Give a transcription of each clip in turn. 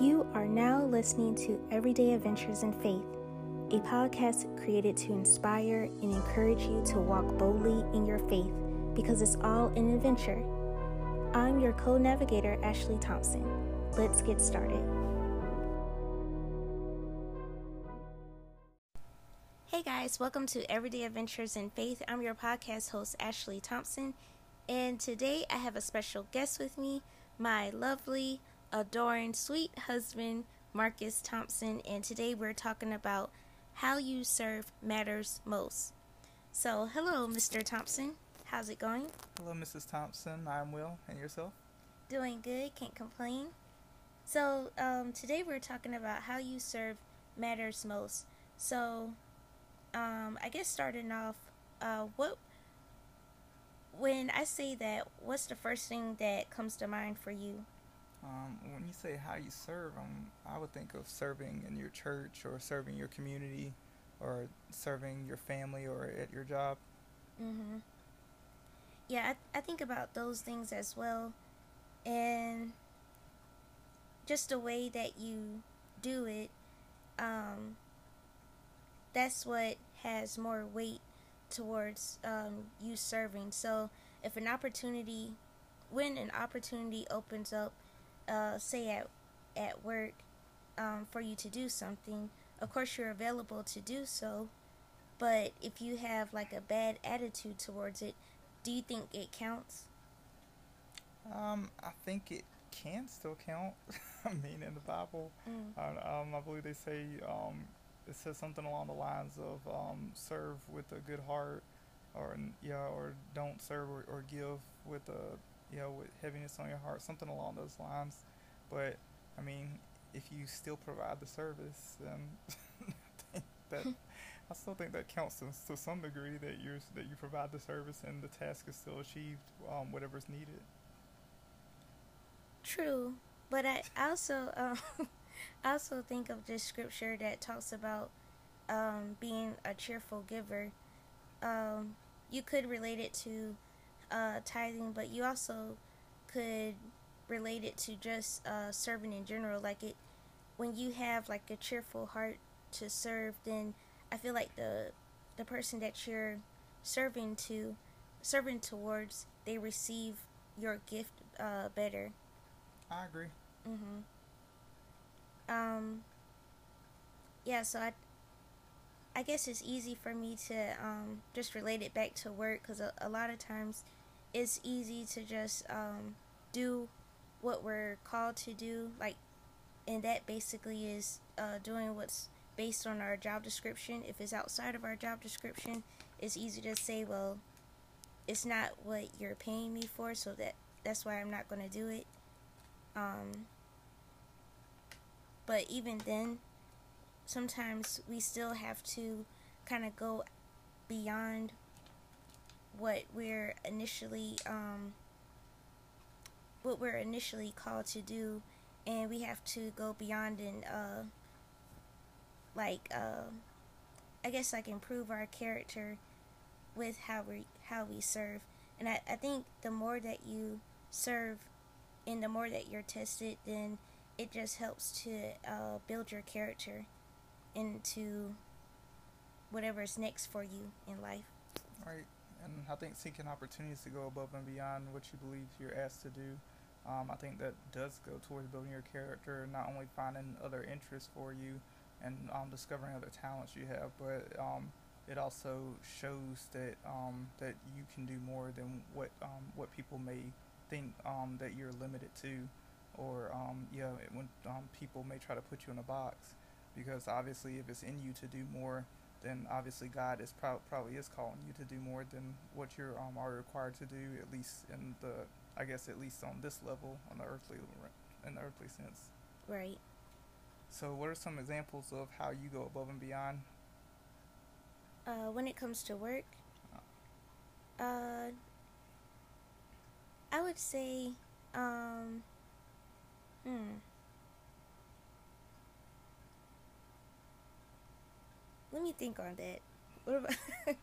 You are now listening to Everyday Adventures in Faith, a podcast created to inspire and encourage you to walk boldly in your faith because it's all an adventure. I'm your co navigator, Ashley Thompson. Let's get started. Hey guys, welcome to Everyday Adventures in Faith. I'm your podcast host, Ashley Thompson, and today I have a special guest with me, my lovely adoring sweet husband, Marcus Thompson, and today we're talking about how you serve matters most. So, hello, Mr. Thompson. How's it going? Hello, Mrs. Thompson. I'm Will, and yourself? Doing good, can't complain. So, um, today we're talking about how you serve matters most. So, um, I guess starting off, uh, what when I say that, what's the first thing that comes to mind for you? Um, when you say how you serve, um, I would think of serving in your church or serving your community or serving your family or at your job. Mm-hmm. Yeah, I, I think about those things as well. And just the way that you do it, um, that's what has more weight towards um, you serving. So if an opportunity, when an opportunity opens up uh, say at at work um, for you to do something, of course you're available to do so. But if you have like a bad attitude towards it, do you think it counts? Um, I think it can still count. I mean, in the Bible, mm. um, I believe they say um, it says something along the lines of um, serve with a good heart, or yeah, or don't serve or, or give with a you know, with heaviness on your heart, something along those lines. But I mean, if you still provide the service, then that I still think that counts to, some degree that you that you provide the service and the task is still achieved, um, whatever's needed. True, but I also um, I also think of this scripture that talks about um, being a cheerful giver. Um, you could relate it to uh, tithing, but you also could relate it to just uh, serving in general. Like it, when you have like a cheerful heart to serve, then I feel like the the person that you're serving to, serving towards, they receive your gift uh, better. I agree. Mhm. Um. Yeah, so I I guess it's easy for me to um, just relate it back to work because a, a lot of times it's easy to just um, do what we're called to do, like, and that basically is uh, doing what's based on our job description. If it's outside of our job description, it's easy to say, well, it's not what you're paying me for, so that that's why I'm not going to do it. Um, but even then, sometimes we still have to kind of go beyond what we're initially um, what we're initially called to do, and we have to go beyond and uh, like uh, I guess like improve our character with how we how we serve. And I, I think the more that you serve and the more that you're tested, then it just helps to uh, build your character into whatever's next for you in life. Right and I think seeking opportunities to go above and beyond what you believe you're asked to do. Um, I think that does go towards building your character, not only finding other interests for you and um, discovering other talents you have, but um, it also shows that um, that you can do more than what um, what people may think um, that you're limited to, or yeah, when people may try to put you in a box, because obviously if it's in you to do more then obviously God is pro- probably is calling you to do more than what you're um, are required to do, at least in the, I guess, at least on this level, on the earthly, in the earthly sense. Right. So, what are some examples of how you go above and beyond? Uh, when it comes to work, uh, I would say, um, hmm. Let me think on that. What about?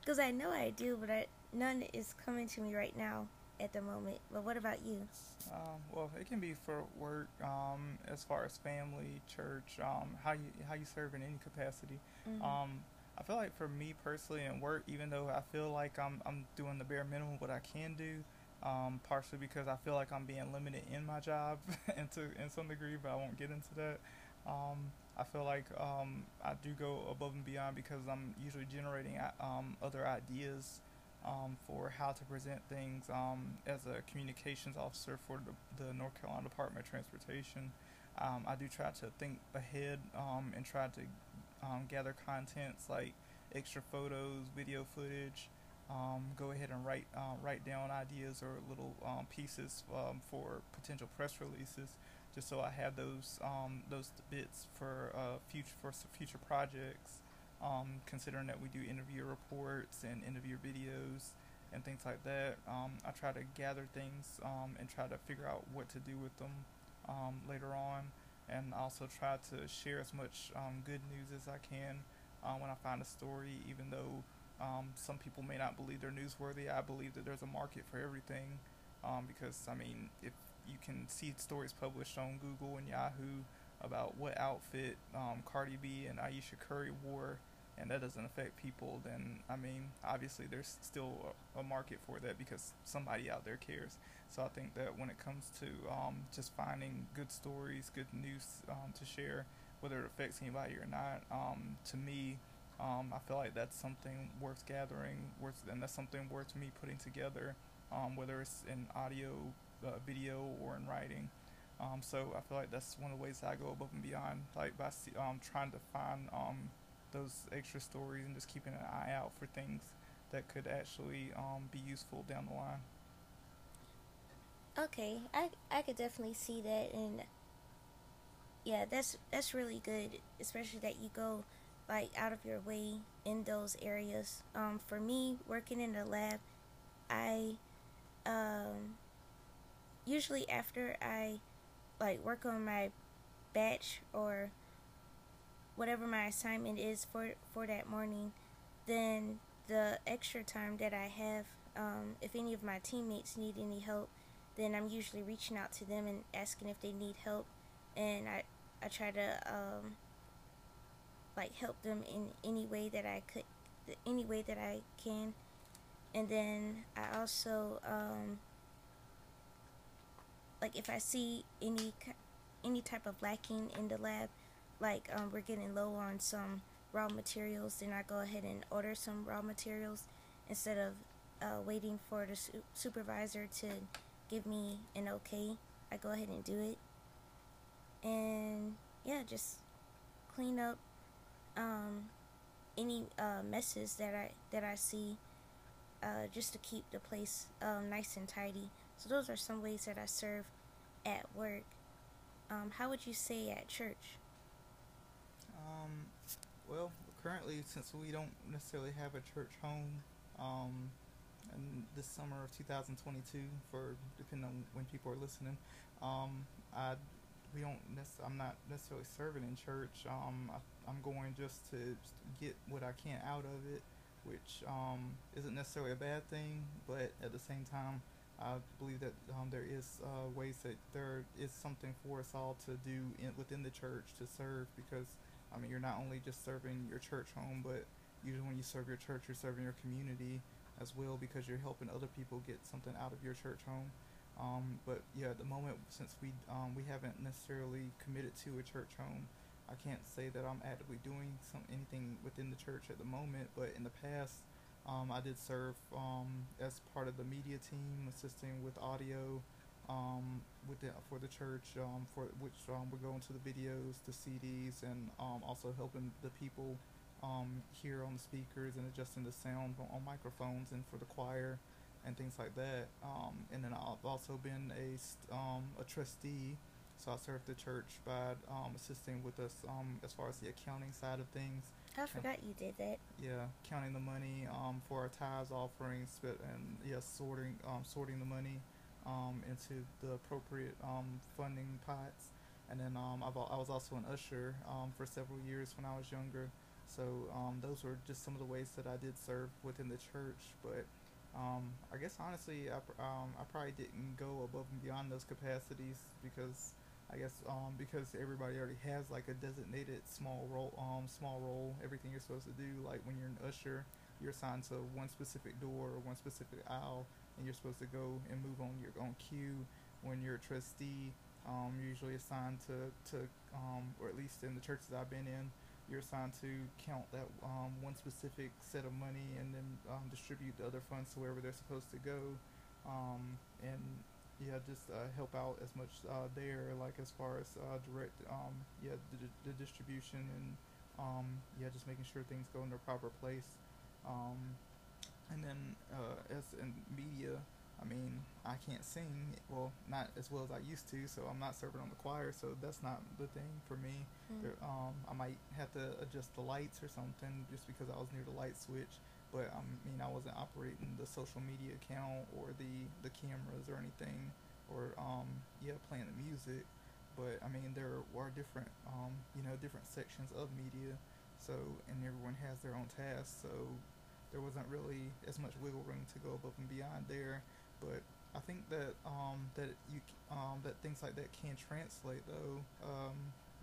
Because I know I do, but I, none is coming to me right now. at the moment. But what about you? Um, well, it can be for work, um, as far as family, church, um, how you how you serve in any capacity. Mhm. Um, I feel like for me personally in work, even though I feel like I'm I'm doing the bare minimum what I can do, um, partially because I feel like I'm being limited in my job and to in some degree, but I won't get into that. I feel like um, I do go above and beyond because I'm usually generating um, other ideas um, for how to present things um, as a communications officer for the, the North Carolina Department of Transportation. Um, I do try to think ahead um, and try to gather contents like extra photos, video footage. Go ahead and write uh, write down ideas or little pieces for potential press releases, just so I have those um, those bits for uh, future for future projects. Um, considering that we do interview reports and interview videos and things like that, um, I try to gather things um, and try to figure out what to do with them um, later on and also try to share as much um, good news as I can uh, when I find a story, even though some people may not believe they're newsworthy. I believe that there's a market for everything because, I mean, if you can see stories published on Google and Yahoo about what outfit um, Cardi B and Ayesha Curry wore, and that doesn't affect people, then, I mean, obviously there's still a, a market for that because somebody out there cares. So I think that when it comes to um, just finding good stories, good news um, to share, whether it affects anybody or not, um, to me, um, I feel like that's something worth gathering, worth, and that's something worth me putting together, um, whether it's in audio, uh, video, or in writing. Um, so I feel like that's one of the ways I go above and beyond, like by um, trying to find um, those extra stories and just keeping an eye out for things that could actually um, be useful down the line. Okay, I I could definitely see that, and yeah, that's that's really good, especially that you go like out of your way in those areas. Um, for me, working in the lab, I um usually after I like work on my batch or whatever my assignment is for for that morning, then the extra time that I have, um, if any of my teammates need any help, then I'm usually reaching out to them and asking if they need help, and I I try to um, like help them in any way that I could, any way that I can, and then I also um, like if I see any any type of lacking in the lab, like um, we're getting low on some raw materials, then I go ahead and order some raw materials instead of uh, waiting for the su- supervisor to give me an okay. I go ahead and do it, and yeah, just clean up um, any uh, messes that I that I see, uh, just to keep the place um, nice and tidy. So those are some ways that I serve at work. Um, how would you say at church? Um, well, currently, since we don't necessarily have a church home, um, this summer of 2022, for depending on when people are listening, um, I we don't nec- I'm not necessarily serving in church. Um, I, I'm going just to get what I can out of it, which um, isn't necessarily a bad thing, but at the same time, I believe that um, there is uh, ways that there is something for us all to do in, within the church to serve because I mean you're not only just serving your church home, but usually when you serve your church, you're serving your community as well because you're helping other people get something out of your church home. Um, but yeah, at the moment, since we um, we haven't necessarily committed to a church home, I can't say that I'm actively doing some anything within the church at the moment. But in the past, um, I did serve um, as part of the media team, assisting with audio um, with the, for the church, um, for which um, we're going to the videos, the CDs, and um, also helping the people hear on the speakers and adjusting the sound on, on microphones and for the choir and things like that. And then I've also been a a trustee, so I served the church by assisting with us as far as the accounting side of things. I forgot you did that. Yeah, counting the money um, for our tithes, offerings, but and yeah, sorting um, sorting the money um, into the appropriate um, funding pots. And then um, I've, I was also an usher um, for several years when I was younger. So um, those were just some of the ways that I did serve within the church. But Um, I guess honestly, I, um, I probably didn't go above and beyond those capacities because I guess um, because everybody already has like a designated small role, um, small role, everything you're supposed to do. Like when you're an usher, you're assigned to one specific door or one specific aisle, and you're supposed to go and move on your own cue. When you're a trustee, um, usually assigned to to um, or at least in the churches I've been in, you're assigned to count that um, one specific set of money and then um, distribute the other funds to wherever they're supposed to go. Um, and yeah, just uh, help out as much uh, there, like as far as uh, direct, um, yeah, the, the distribution and um, yeah, just making sure things go in their proper place. Um, and then uh, as in media, I mean, I can't sing, well, not as well as I used to, so I'm not serving on the choir, so that's not the thing for me. Mm. There, um, I might have to adjust the lights or something just because I was near the light switch, but um, I mean, I wasn't operating the social media account or the, the cameras or anything, or, um, yeah, playing the music. But I mean, there are different, um, you know, different sections of media, so, and everyone has their own tasks, so there wasn't really as much wiggle room to go above and beyond there but I think that um, that you um, that things like that can translate though, um,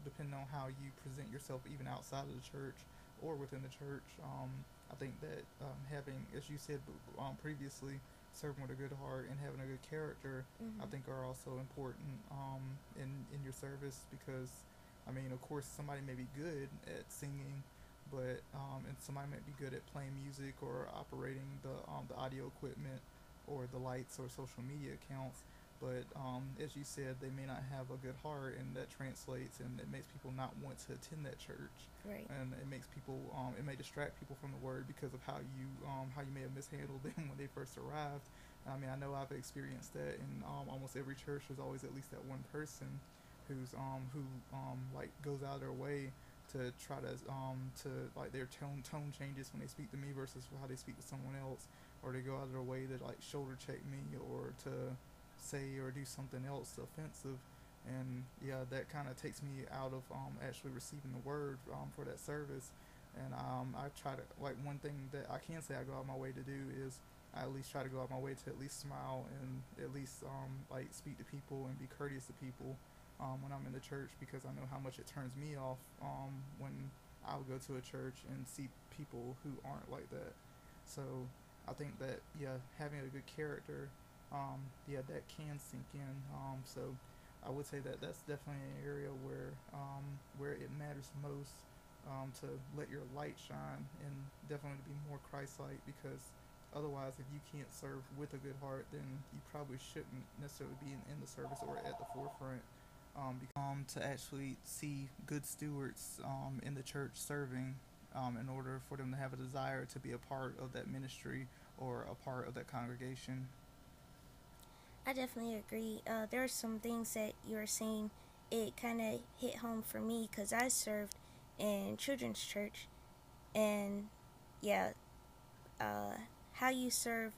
depending on how you present yourself, even outside of the church or within the church. Um, I think that um, having, as you said um, previously, serving with a good heart and having a good character, mm-hmm. I think are also important in in your service because, I mean, of course, somebody may be good at singing but um, and somebody might be good at playing music or operating the um, the audio equipment or the lights or social media accounts. But um, as you said, they may not have a good heart, and that translates, and it makes people not want to attend that church. Right. And it makes people, um, it may distract people from the word because of how you, um, how you may have mishandled them when they first arrived. I mean, I know I've experienced that in um, almost every church. There's always at least that one person who's, um, who, um, like, goes out of their way to try to, um, to like their tone tone changes when they speak to me versus how they speak to someone else or they go out of their way to like shoulder check me or to say or do something else offensive. And yeah that kind of takes me out of um, actually receiving the word um, for that service. And um, I try to like one thing that I can say I go out my way to do is I at least try to go out my way to at least smile and at least um, like speak to people and be courteous to people um, when I'm in the church because I know how much it turns me off um, when I would go to a church and see people who aren't like that. So I think that yeah, having a good character, um, yeah, that can sink in. Um, so I would say that that's definitely an area where um, where it matters most um, to let your light shine and definitely to be more Christ-like because otherwise, if you can't serve with a good heart, then you probably shouldn't necessarily be in, in the service or at the forefront. Um, um, to actually see good stewards in the church serving um, in order for them to have a desire to be a part of that ministry or a part of that congregation. I definitely agree. Uh, there are some things that you are saying. It kind of hit home for me because I served in children's church, and yeah, uh, how you serve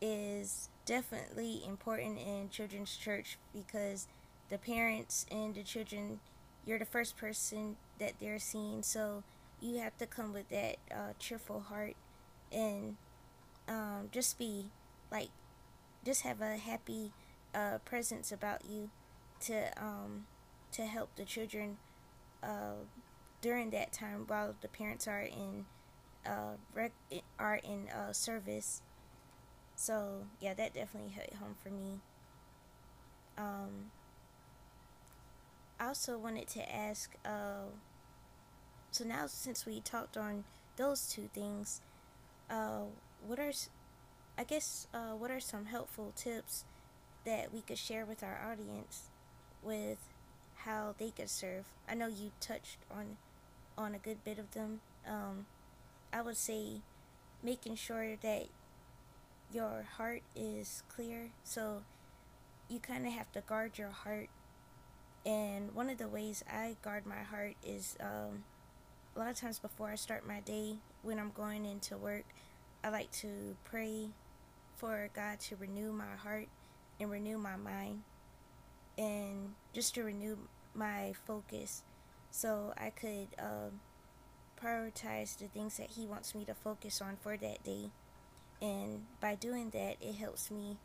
is definitely important in children's church because the parents and the children, you're the first person that they're seeing, so you have to come with that uh, cheerful heart and um, just be like, just have a happy uh, presence about you to um, to help the children uh, during that time while the parents are in uh, rec- are in uh, service. So yeah, that definitely hit home for me. Um, I also wanted to ask. Uh, so now, since we talked on those two things, uh, what are, I guess, uh, what are some helpful tips that we could share with our audience with how they could serve? I know you touched on on a good bit of them. Um, I would say making sure that your heart is clear. So you kind of have to guard your heart. And one of the ways I guard my heart is um, a lot of times before I start my day, when I'm going into work, I like to pray for God to renew my heart and renew my mind and just to renew my focus so I could uh, prioritize the things that He wants me to focus on for that day. And by doing that, it helps me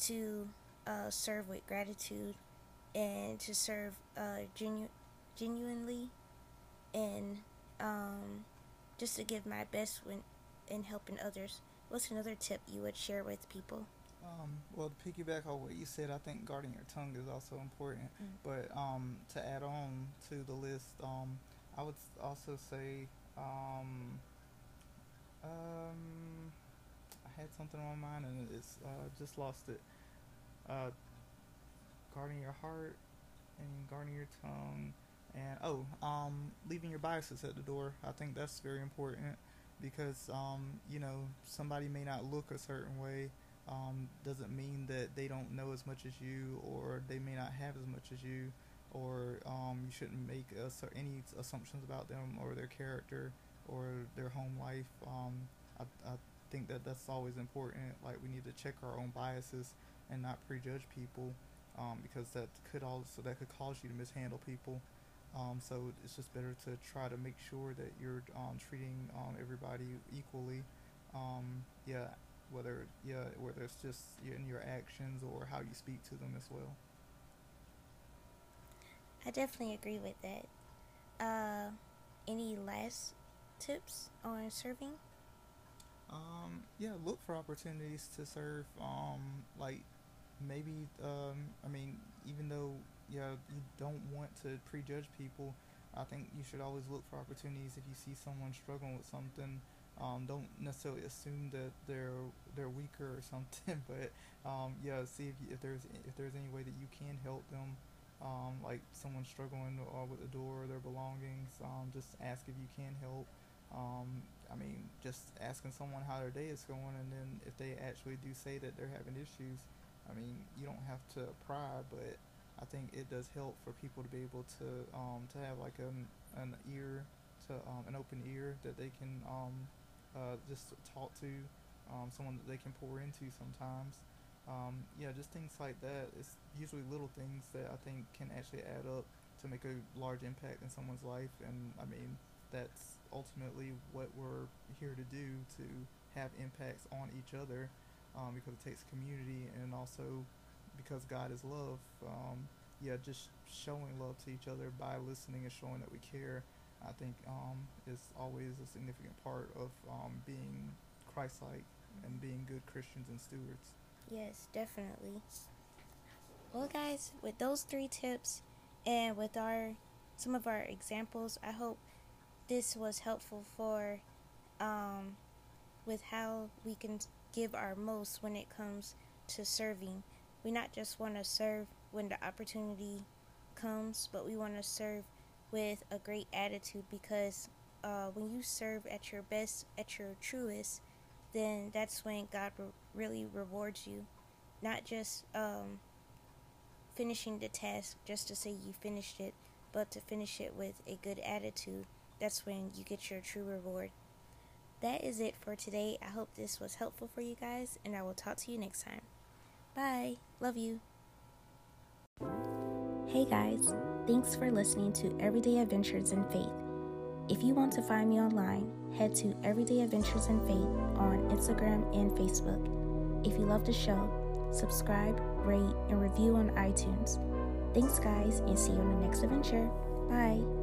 to uh, serve with gratitude and to serve uh, genu- genuinely and um, just to give my best when in helping others. What's another tip you would share with people? Um, well, to piggyback on what you said, I think guarding your tongue is also important. Mm. But um, to add on to the list, um, I would also say um, um, I had something on my mind and it's uh, just lost it. Uh, guarding your heart and guarding your tongue and oh um leaving your biases at the door i think that's very important because um you know somebody may not look a certain way um, doesn't mean that they don't know as much as you or they may not have as much as you or um, you shouldn't make any assumptions about them or their character or their home life. Um, I, I think that that's always important. Like we need to check our own biases and not prejudge people um, because that could also that could cause you to mishandle people um, so it's just better to try to make sure that you're um, treating um, everybody equally. Um, yeah, whether yeah whether it's just in your actions or how you speak to them as well. I definitely agree with that. Uh, any last tips on serving? Um, yeah, look for opportunities to serve. Um, like maybe um, I mean, even though yeah, you don't want to prejudge people. I think you should always look for opportunities if you see someone struggling with something. Um, don't necessarily assume that they're they're weaker or something, but um, yeah, see if, you, if there's if there's any way that you can help them. Um, like someone struggling uh, with the door or their belongings, um, just ask if you can help. Um, I mean, just asking someone how their day is going, and then if they actually do say that they're having issues, I mean, you don't have to pry, but I think it does help for people to be able to um, to have like an an ear to um, an open ear that they can um, uh, just talk to um, someone that they can pour into sometimes. Um, yeah, just things like that. It's usually little things that I think can actually add up to make a large impact in someone's life. And I mean, that's ultimately what we're here to do to have impacts on each other um, because it takes community and also because God is love. Um, yeah, just showing love to each other by listening and showing that we care, I think um, is always a significant part of um, being Christ-like and being good Christians and stewards. Yes, definitely. Well, guys, with those three tips and with our some of our examples, I hope this was helpful for um, with how we can give our most when it comes to serving we not just want to serve when the opportunity comes, but we want to serve with a great attitude because uh, when you serve at your best, at your truest, then that's when God re- really rewards you. Not just um, finishing the task just to say you finished it, but to finish it with a good attitude. That's when you get your true reward. That is it for today. I hope this was helpful for you guys, and I will talk to you next time. Bye. Love you. Hey guys, thanks for listening to Everyday Adventures in Faith. If you want to find me online, head to Everyday Adventures in Faith on Instagram and Facebook. If you love the show, subscribe, rate, and review on iTunes. Thanks, guys, and see you on the next adventure. Bye.